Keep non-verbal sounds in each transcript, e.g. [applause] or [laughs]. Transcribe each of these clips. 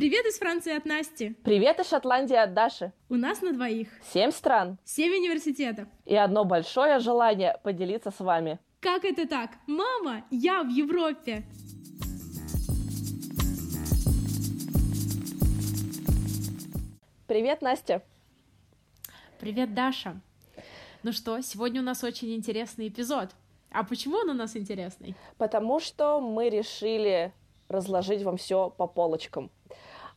Привет из Франции от Насти. Привет из Шотландии от Даши. У нас на двоих. Семь стран. Семь университетов. И одно большое желание поделиться с вами. Как это так? Мама, я в Европе. Привет, Настя. Привет, Даша. Ну что, сегодня у нас очень интересный эпизод. А почему он у нас интересный? Потому что мы решили разложить вам все по полочкам.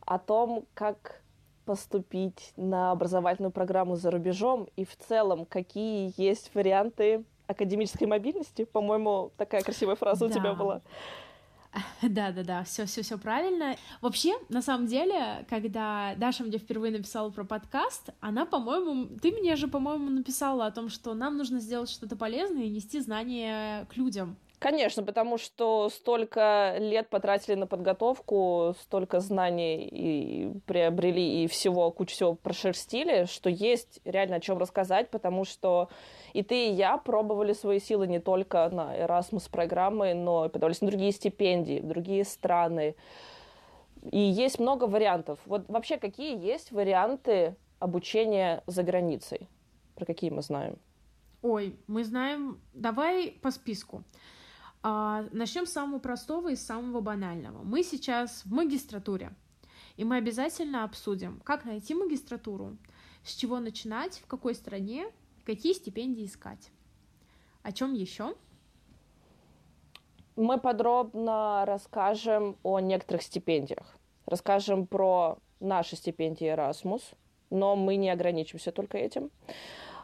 О том, как поступить на образовательную программу за рубежом и в целом, какие есть варианты академической мобильности. По-моему, такая красивая фраза да. у тебя была. [laughs] Да, да, да, все, все, все правильно. Вообще, на самом деле, когда Даша мне впервые написала про подкаст, она, по-моему, ты мне же, по-моему, написала о том, что нам нужно сделать что-то полезное и нести знания к людям. Конечно, потому что столько лет потратили на подготовку, столько знаний и приобрели, и всего, кучу всего прошерстили, что есть реально о чем рассказать, потому что и ты, и я пробовали свои силы не только на Erasmus программы, но и подавались на другие стипендии, в другие страны. И есть много вариантов. Вот вообще, какие есть варианты обучения за границей? Про какие мы знаем? Ой, мы знаем... Давай по списку. А, начнем с самого простого и самого банального. Мы сейчас в магистратуре, и мы обязательно обсудим, как найти магистратуру, с чего начинать, в какой стране, какие стипендии искать. О чем еще? Мы подробно расскажем о некоторых стипендиях. Расскажем про наши стипендии Erasmus, но мы не ограничимся только этим.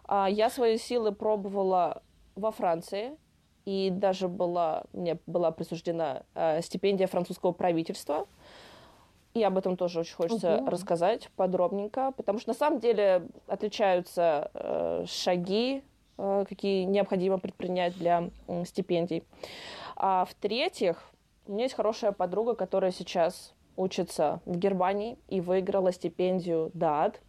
А, я свои силы пробовала во Франции, и даже была, мне была присуждена э, стипендия французского правительства. И об этом тоже очень хочется Ого. рассказать подробненько, потому что на самом деле отличаются э, шаги, э, какие необходимо предпринять для э, стипендий. А в-третьих, у меня есть хорошая подруга, которая сейчас учится в Германии и выиграла стипендию ДАД.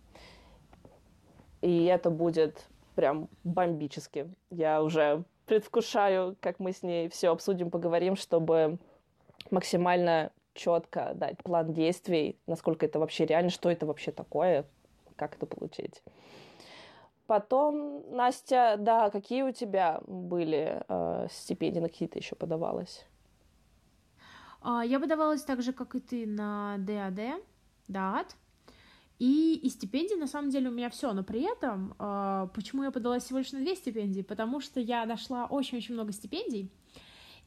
И это будет прям бомбически. Я уже предвкушаю, как мы с ней все обсудим, поговорим, чтобы максимально четко дать план действий, насколько это вообще реально, что это вообще такое, как это получить. Потом, Настя, да, какие у тебя были э, стипендии, на какие ты еще подавалась? А, я подавалась так же, как и ты, на ДАД, ДААТ. И, и стипендии, на самом деле, у меня все, но при этом, э, почему я подала всего лишь на две стипендии? Потому что я нашла очень-очень много стипендий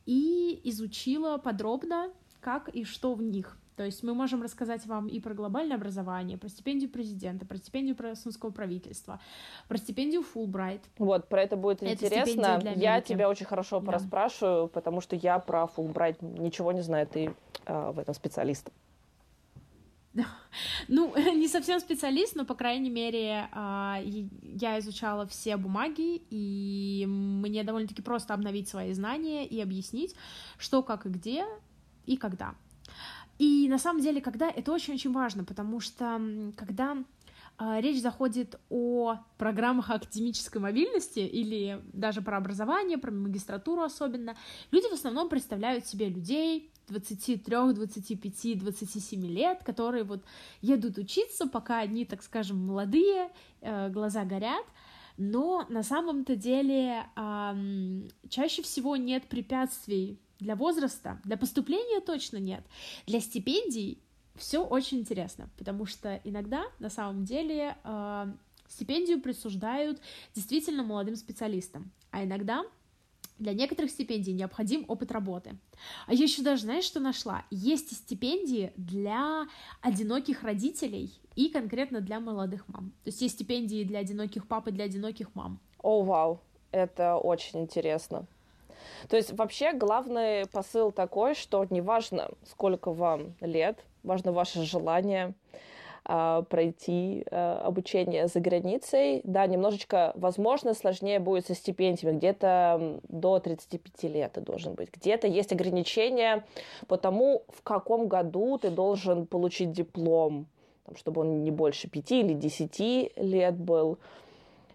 и изучила подробно, как и что в них. То есть мы можем рассказать вам и про глобальное образование, про стипендию президента, про стипендию правительственного правительства, про стипендию Фулбрайт. Вот, про это будет это интересно. Я тебя очень хорошо да. пораспрашиваю, потому что я про Фулбрайт ничего не знаю, ты э, в этом специалист. [laughs] Ну, [laughs] не совсем специалист, но, по крайней мере, а, я изучала все бумаги, и мне довольно-таки просто обновить свои знания и объяснить, что, как и где, и когда. И на самом деле, когда это очень-очень важно, потому что когда а, речь заходит о программах академической мобильности или даже про образование, про магистратуру особенно, люди в основном представляют себе людей, 23, 25, 27 лет, которые вот едут учиться, пока они, так скажем, молодые, э, глаза горят, но на самом-то деле чаще всего нет препятствий для возраста, для поступления точно нет, для стипендий все очень интересно, потому что иногда на самом деле э, стипендию присуждают действительно молодым специалистам, а иногда для некоторых стипендий необходим опыт работы. А я еще даже, знаешь, что нашла? Есть и стипендии для одиноких родителей и конкретно для молодых мам. То есть есть стипендии для одиноких пап и для одиноких мам. О, oh, вау, wow. это очень интересно. То есть вообще главный посыл такой, что неважно, сколько вам лет, важно ваше желание, пройти а, обучение за границей. Да, немножечко, возможно, сложнее будет со стипендиями. Где-то до 35 лет ты должен быть. Где-то есть ограничения по тому, в каком году ты должен получить диплом, чтобы он не больше 5 или 10 лет был.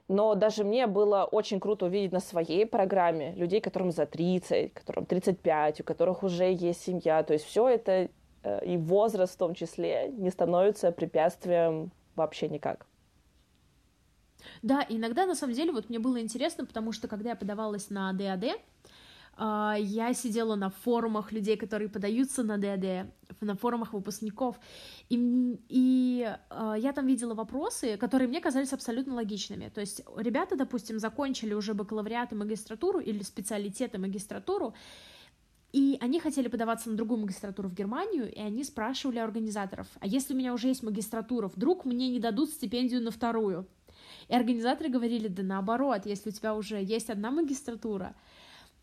Но даже мне было очень круто увидеть на своей программе людей, которым за 30, которым 35, у которых уже есть семья. То есть все это и возраст в том числе не становится препятствием вообще никак. Да, иногда на самом деле вот мне было интересно, потому что когда я подавалась на ДАД, а, я сидела на форумах людей, которые подаются на ДАД, на форумах выпускников, и, и э, я там видела вопросы, которые мне казались абсолютно логичными. То есть ребята, допустим, закончили уже бакалавриат и магистратуру или специалитет и магистратуру, и они хотели подаваться на другую магистратуру в Германию, и они спрашивали организаторов, а если у меня уже есть магистратура, вдруг мне не дадут стипендию на вторую? И организаторы говорили, да наоборот, если у тебя уже есть одна магистратура,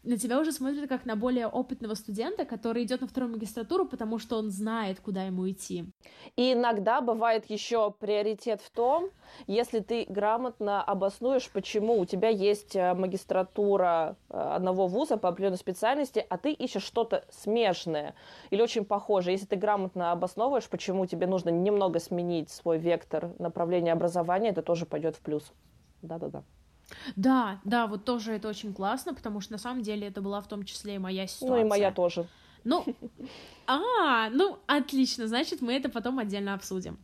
на тебя уже смотрят как на более опытного студента, который идет на вторую магистратуру, потому что он знает, куда ему идти. И иногда бывает еще приоритет в том, если ты грамотно обоснуешь, почему у тебя есть э, магистратура э, одного вуза по определенной специальности, а ты ищешь что-то смежное или очень похожее. Если ты грамотно обосновываешь, почему тебе нужно немного сменить свой вектор направления образования, это тоже пойдет в плюс. Да-да-да. Да, да, вот тоже это очень классно, потому что на самом деле это была в том числе и моя ситуация. Ну и моя тоже. Ну, [laughs] а, ну, отлично, значит, мы это потом отдельно обсудим.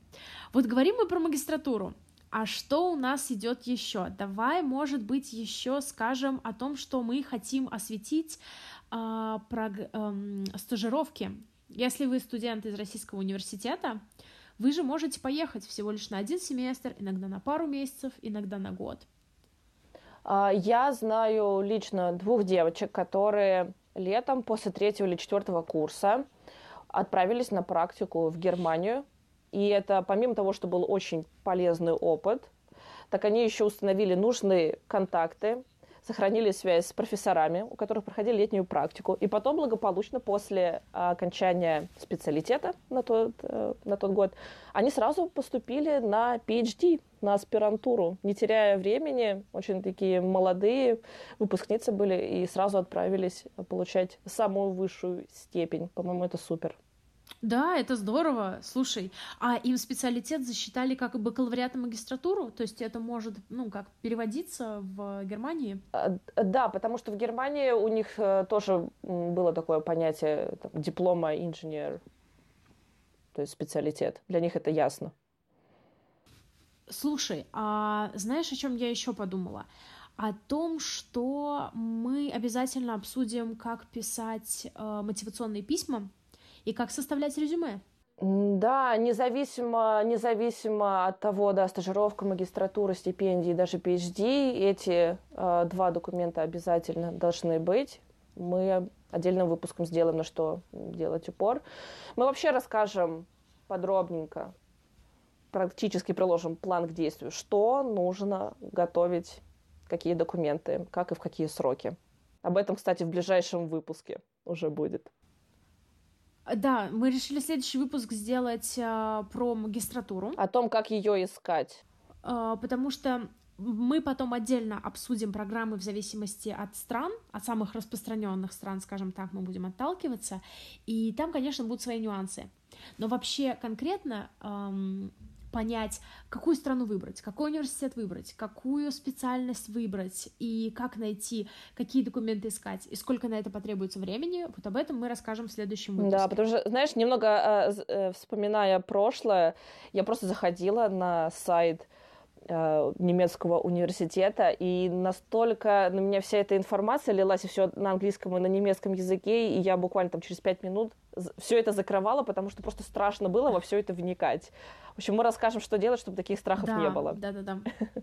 Вот говорим мы про магистратуру. А что у нас идет еще? Давай, может быть, еще скажем о том, что мы хотим осветить э, про э, стажировки. Если вы студент из Российского университета, вы же можете поехать всего лишь на один семестр, иногда на пару месяцев, иногда на год. А, я знаю лично двух девочек, которые летом после третьего или четвертого курса отправились на практику в Германию. И это помимо того, что был очень полезный опыт, так они еще установили нужные контакты сохранили связь с профессорами, у которых проходили летнюю практику, и потом благополучно после окончания специалитета на тот, э, на тот год они сразу поступили на PhD, на аспирантуру, не теряя времени, очень такие молодые выпускницы были и сразу отправились получать самую высшую степень. По-моему, это супер. Да, это здорово. Слушай, а им специалитет засчитали как бакалавриат и магистратуру? То есть это может, ну, как переводиться в Германии? А, да, потому что в Германии у них э, тоже было такое понятие там, диплома инженер, то есть специалитет. Для них это ясно. Слушай, а знаешь, о чем я еще подумала? О том, что мы обязательно обсудим, как писать э, мотивационные письма и как составлять резюме. Да, независимо, независимо от того, да, стажировка, магистратура, стипендии, даже PhD, эти э, два документа обязательно должны быть. Мы отдельным выпуском сделаем, на что делать упор. Мы вообще расскажем подробненько, практически приложим план к действию, что нужно готовить, какие документы, как и в какие сроки. Об этом, кстати, в ближайшем выпуске уже будет. Да, мы решили следующий выпуск сделать э, про магистратуру. О том, как ее искать. Э, потому что мы потом отдельно обсудим программы в зависимости от стран, от самых распространенных стран, скажем так, мы будем отталкиваться. И там, конечно, будут свои нюансы. Но вообще конкретно эм, понять, какую страну выбрать, какой университет выбрать, какую специальность выбрать и как найти, какие документы искать и сколько на это потребуется времени, вот об этом мы расскажем в следующем выпуске. Да, потому что, знаешь, немного э, э, вспоминая прошлое, я просто заходила на сайт немецкого университета, и настолько на меня вся эта информация лилась, и все на английском и на немецком языке, и я буквально там через пять минут все это закрывала, потому что просто страшно было во все это вникать. В общем, мы расскажем, что делать, чтобы таких страхов да, не было. Да, да, да. [laughs]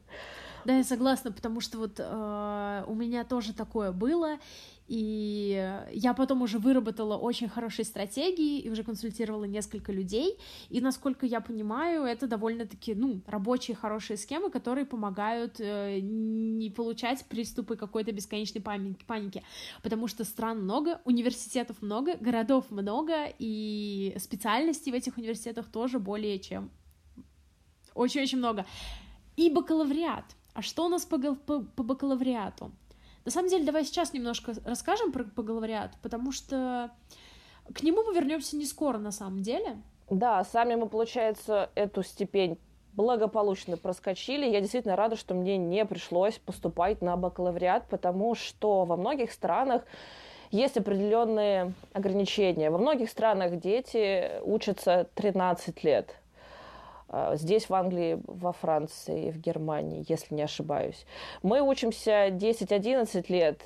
Да, я согласна, потому что вот э, у меня тоже такое было, и я потом уже выработала очень хорошие стратегии и уже консультировала несколько людей. И насколько я понимаю, это довольно-таки ну, рабочие хорошие схемы, которые помогают э, не получать приступы какой-то бесконечной паники. Потому что стран много, университетов много, городов много, и специальностей в этих университетах тоже более чем очень-очень много. И бакалавриат. А что у нас по, по, по бакалавриату? На самом деле, давай сейчас немножко расскажем про бакалавриат, потому что к нему мы вернемся не скоро на самом деле. Да, сами мы, получается, эту степень благополучно проскочили. Я действительно рада, что мне не пришлось поступать на бакалавриат, потому что во многих странах есть определенные ограничения. Во многих странах дети учатся 13 лет. А, здесь, в Англии, во Франции, в Германии, если не ошибаюсь. Мы учимся 10-11 лет,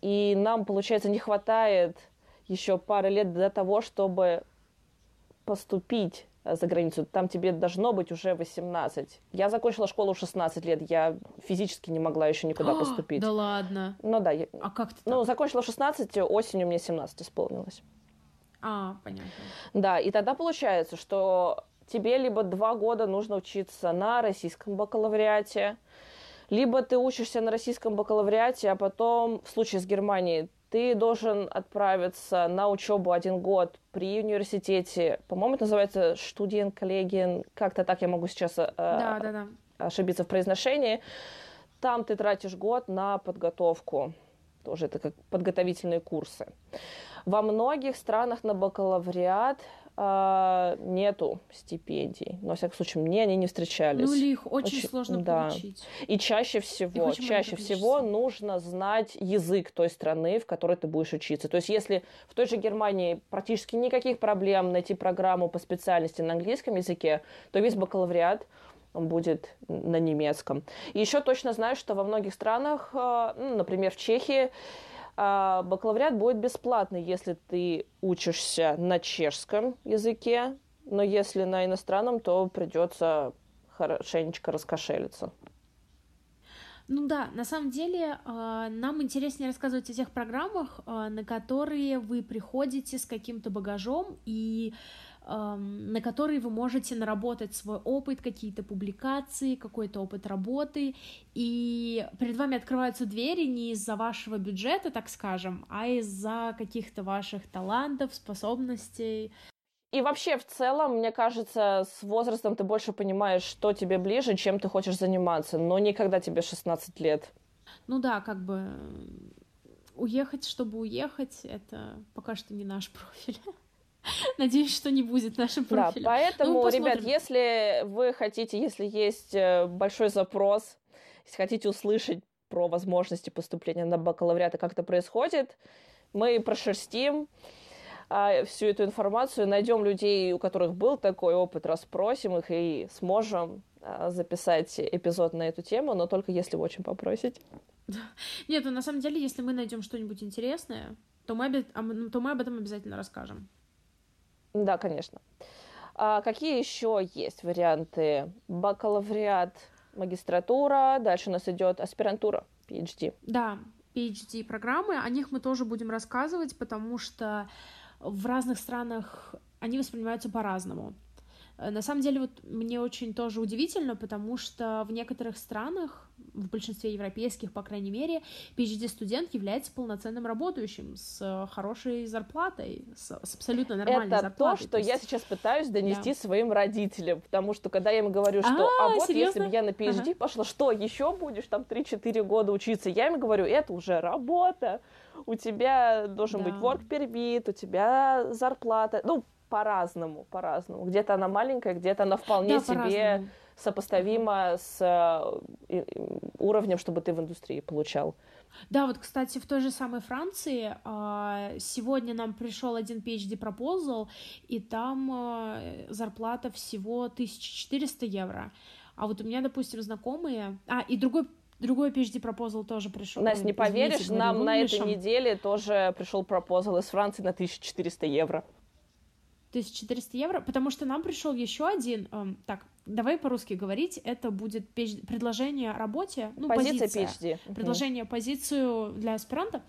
и нам, получается, не хватает еще пары лет для того, чтобы поступить Э, за границу, там тебе должно быть уже 18. Я закончила школу в 16 лет, я физически не могла еще никуда [gasps] поступить. Да ладно? Ну да. Я, а как ты Ну, закончила в 16, осенью мне 17 исполнилось. А, понятно. Да, и тогда получается, что тебе либо два года нужно учиться на российском бакалавриате, либо ты учишься на российском бакалавриате, а потом, в случае с Германией, ты должен отправиться на учебу один год при университете. По-моему, это называется студент коллегиен. Как-то так я могу сейчас э, да, да, да. ошибиться в произношении. Там ты тратишь год на подготовку. Тоже это как подготовительные курсы. Во многих странах на бакалавриат нету стипендий. Но, во всяком случае, мне они не встречались. Ну, или их очень, очень сложно да. получить. И чаще всего, чаще всего нужно знать язык той страны, в которой ты будешь учиться. То есть, если в той же Германии практически никаких проблем найти программу по специальности на английском языке, то весь бакалавриат он будет на немецком. И еще точно знаю, что во многих странах, э, ну, например, в Чехии, а бакалавриат будет бесплатный, если ты учишься на чешском языке, но если на иностранном, то придется хорошенечко раскошелиться. Ну да, на самом деле а, нам интереснее рассказывать о тех программах, а, на которые вы приходите с каким-то багажом и на которые вы можете наработать свой опыт, какие-то публикации, какой-то опыт работы, и перед вами открываются двери не из-за вашего бюджета, так скажем, а из-за каких-то ваших талантов, способностей. И вообще, в целом, мне кажется, с возрастом ты больше понимаешь, что тебе ближе, чем ты хочешь заниматься, но не когда тебе 16 лет. Ну да, как бы уехать, чтобы уехать, это пока что не наш [laughs] профиль. [laughs] Надеюсь, что не будет нашим профилем. Да, поэтому, ну, ребят, если вы хотите, если есть э, большой запрос, если хотите услышать про возможности поступления на бакалавриат и как это происходит, мы прошерстим а, всю эту информацию, найдем людей, у которых был такой опыт, расспросим их и сможем а, записать эпизод на эту тему, но только если вы очень попросите. [laughs] Нет, ну на самом деле, если мы найдем что-нибудь интересное, то мы, то мы об этом обязательно расскажем. Да, конечно. А какие еще есть варианты? Бакалавриат, магистратура, дальше у нас идет аспирантура, PhD. Да, PhD-программы, о них мы тоже будем рассказывать, потому что в разных странах они воспринимаются по-разному. Э, на самом деле, вот мне очень тоже удивительно, потому что в некоторых странах, в большинстве европейских, по крайней мере, PhD-студент является полноценным работающим с хорошей зарплатой, с, с абсолютно нормальной Это зарплатой. то, что то есть... я сейчас пытаюсь донести да. своим родителям, потому что когда я им говорю, что а, а вот серьезно? если бы я на PhD ага. пошла, что, еще будешь там 3-4 года учиться? Я им говорю, это уже работа, у тебя должен да. быть work permit, у тебя зарплата, ну, по-разному, по-разному. Где-то она маленькая, где-то она вполне да, себе сопоставима с э, уровнем, чтобы ты в индустрии получал. Да, вот, кстати, в той же самой Франции а, сегодня нам пришел один PhD пропозал, и там э, зарплата всего 1400 евро. А вот у меня, допустим, знакомые... А, и другой другой PhD пропозал тоже пришел. Настя, не поверишь, нам на этой неделе тоже пришел пропозал из Франции на 1400 евро. 1400 евро, потому что нам пришел еще один, эм, так, давай по-русски говорить, это будет PhD, предложение о работе, ну, позиция, позиция PhD. Предложение, позицию для аспиранта.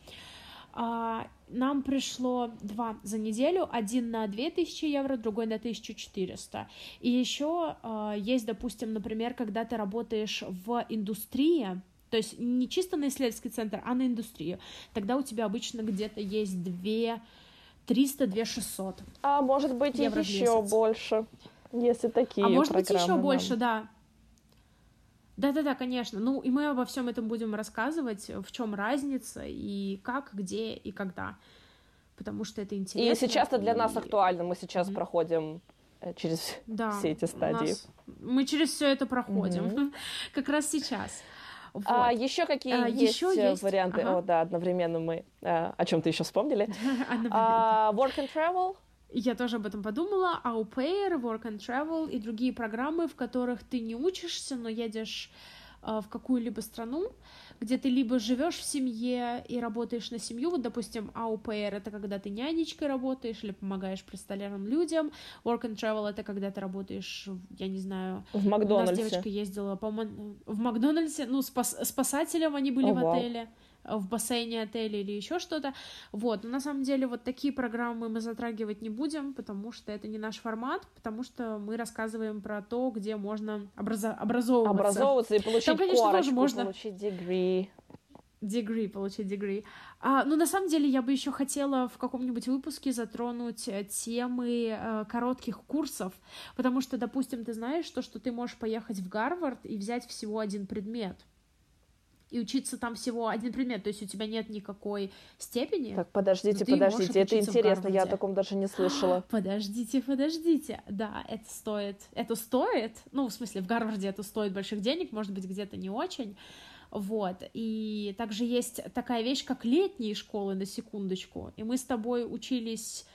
А, нам пришло два за неделю, один на 2000 евро, другой на 1400. И еще а, есть, допустим, например, когда ты работаешь в индустрии, то есть не чисто на исследовательский центр, а на индустрию, тогда у тебя обычно где-то есть две 300, 2 600. А может быть и еще больше, если такие А может быть еще нам. больше, да. Да-да-да, конечно. Ну, и мы обо всем этом будем рассказывать, в чем разница, и как, где и когда. Потому что это интересно. И сейчас это для и... нас актуально. Мы сейчас mm-hmm. проходим э, через да, все эти стадии. Нас... Мы через все это проходим. Mm-hmm. [laughs] как раз сейчас. Вот. А еще какие а, есть, еще есть варианты? Ага. О, да, одновременно мы а, о чем-то еще вспомнили. [laughs] а, work and travel. Я тоже об этом подумала. Au pair, Work and Travel и другие программы, в которых ты не учишься, но едешь э, в какую-либо страну, где ты либо живешь в семье и работаешь на семью, вот, допустим, pair — это когда ты нянечкой работаешь или помогаешь престолярным людям, work and travel — это когда ты работаешь, я не знаю... В Макдональдсе. У нас девочка ездила, по в Макдональдсе, ну, спас... спасателем они были О, в отеле. Вау в бассейне отеля или еще что-то. Вот, но на самом деле вот такие программы мы затрагивать не будем, потому что это не наш формат, потому что мы рассказываем про то, где можно образо- образовываться. Образовываться и получить Там, конечно, корочку, тоже можно... получить degree. Degree, получить degree. А, ну, на самом деле, я бы еще хотела в каком-нибудь выпуске затронуть э, темы э, коротких курсов, потому что, допустим, ты знаешь то, что ты можешь поехать в Гарвард и взять всего один предмет и учиться там всего один предмет, то есть у тебя нет никакой степени. Так, подождите, подождите, это интересно, я о таком даже не слышала. [gasps] Подождите, подождите, да, это стоит, это стоит, ну, в смысле, в Гарварде это стоит больших денег, может быть, где-то не очень, вот, и также есть такая вещь, как летние школы, на секундочку, и мы с тобой учились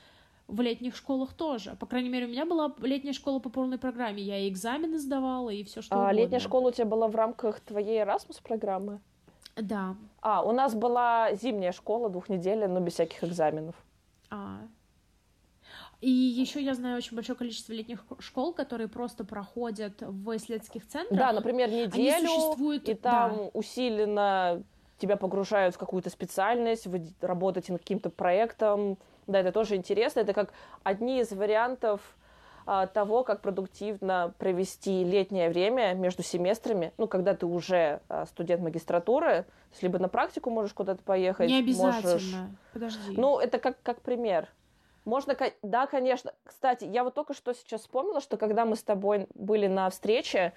в летних школах тоже. По крайней мере, у меня была летняя школа по полной программе. Я и экзамены сдавала, и все что а угодно. летняя школа у тебя была в рамках твоей Erasmus программы? Да. А, у нас была зимняя школа двухнедельная, но без всяких экзаменов. А. И еще я знаю очень большое количество летних школ, которые просто проходят в исследовательских центрах. Да, например, неделю, Они существуют... и там да. усиленно тебя погружают в какую-то специальность, вы работаете над каким-то проектом. Да, это тоже интересно. Это как одни из вариантов а, того, как продуктивно провести летнее время между семестрами, ну, когда ты уже а, студент магистратуры, либо на практику можешь куда-то поехать. Не обязательно, можешь... подожди. Ну, это как, как пример. Можно, да, конечно. Кстати, я вот только что сейчас вспомнила, что когда мы с тобой были на встрече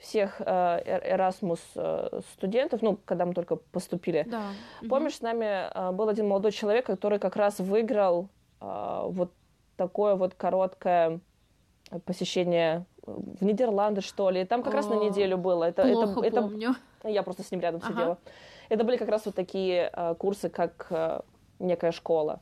всех э, Erasmus э, студентов, ну, когда мы только поступили, да. помнишь, угу. с нами э, был один молодой человек, который как раз выиграл вот такое вот короткое посещение э, в Нидерланды, что ли. Там как О, раз на неделю было. Это, плохо это, помню. это... Я просто с ним рядом ага. сидела. Это были как раз вот такие курсы, как некая школа.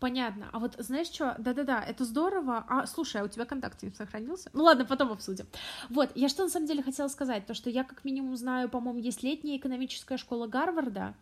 Понятно. А вот знаешь что? Да-да-да, это здорово. А, слушай, а у тебя контакт не сохранился? Ну ладно, потом обсудим. Вот, я что на самом деле хотела сказать? То, что я как минимум знаю, по-моему, есть летняя экономическая школа Гарварда,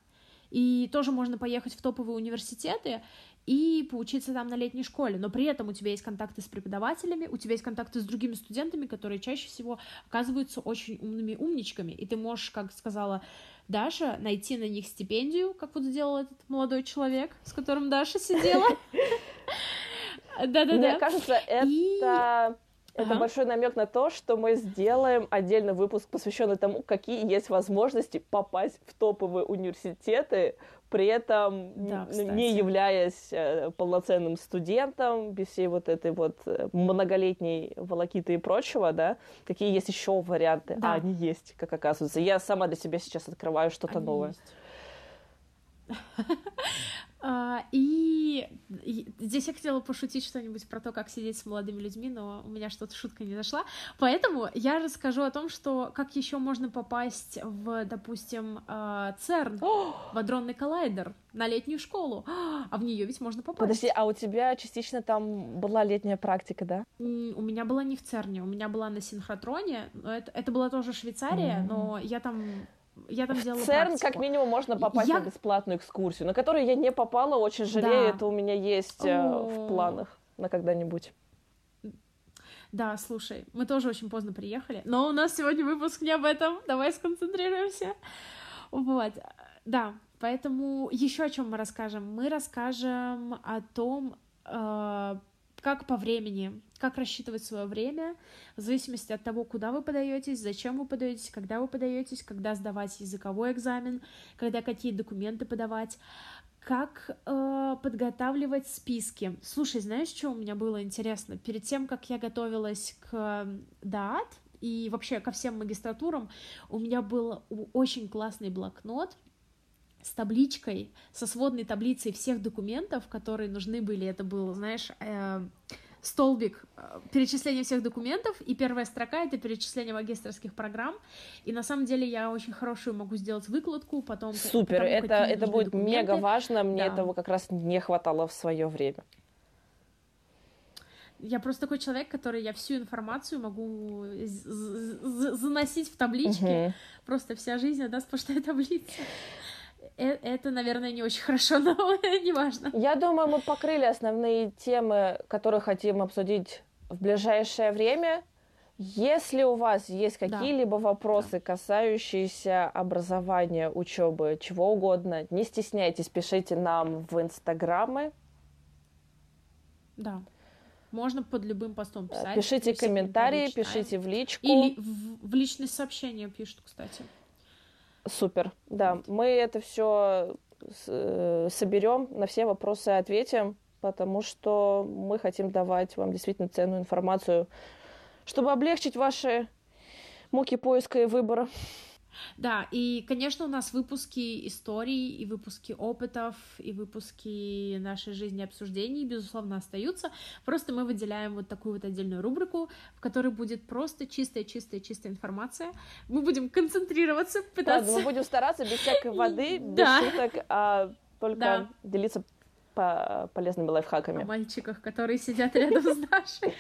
и тоже можно поехать в топовые университеты, и поучиться там на летней школе, но при этом у тебя есть контакты с преподавателями, у тебя есть контакты с другими студентами, которые чаще всего оказываются очень умными умничками, и ты можешь, как сказала Даша, найти на них стипендию, как вот сделал этот молодой человек, с которым Даша сидела. [laughs] Да-да-да. Мне кажется, это это ага. большой намек на то, что мы сделаем отдельный выпуск, посвященный тому, какие есть возможности попасть в топовые университеты, при этом да, не являясь э, полноценным студентом, без всей вот этой вот э, многолетней волокиты и прочего, да, какие есть еще варианты. Да. А, они есть, как оказывается. Я сама для себя сейчас открываю что-то новое. [laughs] А, и, здесь я хотела пошутить что-нибудь про то, как сидеть с молодыми людьми, но у меня что-то шутка не зашла. Поэтому я расскажу о том, что как еще можно попасть в, допустим, а, ЦЕРН, [gasps] в адронный коллайдер, на летнюю школу. [gasps] А в нее ведь можно попасть. Подожди, а у тебя частично там была летняя практика, да? У меня была не в ЦЕРНе, у меня была на синхротроне. Это, это была тоже Швейцария, mm-hmm. но я там я там делала в ЦЕРН практику. как минимум можно попасть я... на бесплатную экскурсию, на которую я не попала, очень жалею, да. это у меня есть О... в планах на когда-нибудь. Да, слушай, мы тоже очень поздно приехали, но у нас сегодня выпуск не об этом, давай сконцентрируемся. Вот, да, поэтому еще о чем мы расскажем? Мы расскажем о том, э, как по времени как рассчитывать свое время, в зависимости от того, куда вы подаетесь, зачем вы подаетесь, когда вы подаетесь, когда сдавать языковой экзамен, когда какие документы подавать, как э, подготавливать списки. Слушай, знаешь, что у меня было интересно? Перед тем, как я готовилась к ДААТ и вообще ко всем магистратурам, у меня был очень классный блокнот, с табличкой, со сводной таблицей всех документов, которые нужны были. Это был, знаешь, э, столбик э, перечисления всех документов, и первая строка — это перечисление магистрских программ, и на самом деле я очень хорошую могу сделать выкладку, потом... Супер, потому, это, это будет документы. мега важно, мне да. этого как раз не хватало в свое время. Я просто такой человек, который я всю информацию могу заносить в таблички. Угу. Просто вся жизнь одна сплошная таблица. Э, это, наверное, не очень [laughs] хорошо, но [laughs] неважно. Я думаю, мы покрыли основные темы, которые хотим обсудить в ближайшее время. Если у вас есть какие-либо да. вопросы, да. касающиеся образования, учебы, чего угодно, не стесняйтесь, пишите нам в инстаграмы. Да. Можно под любым постом писать. Пишите комментарии, пишите в личку. Или в, в личные сообщения пишут, кстати. Супер, да. Мы это все э, соберем, на все вопросы ответим, потому что мы хотим давать вам действительно ценную информацию, чтобы облегчить ваши муки поиска и выбора. Да, и, конечно, у нас выпуски историй, и выпуски опытов, и выпуски нашей жизни обсуждений, безусловно, остаются. Просто мы выделяем вот такую вот отдельную рубрику, в которой будет просто чистая-чистая-чистая информация. Мы будем концентрироваться, пытаться... Да, мы будем стараться без всякой [laughs] воды, без да. шуток, а только да. делиться по полезными лайфхаками. О мальчиках, которые сидят рядом с [laughs] Дашей.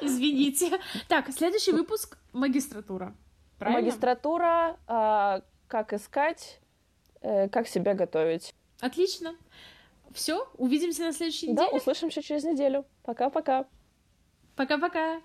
Извините. Так, следующий выпуск — магистратура. Правильно? Магистратура, э, как искать, э, как себя готовить. Отлично. Все, увидимся на следующей неделе. Да, услышимся через неделю. Пока-пока. Пока-пока.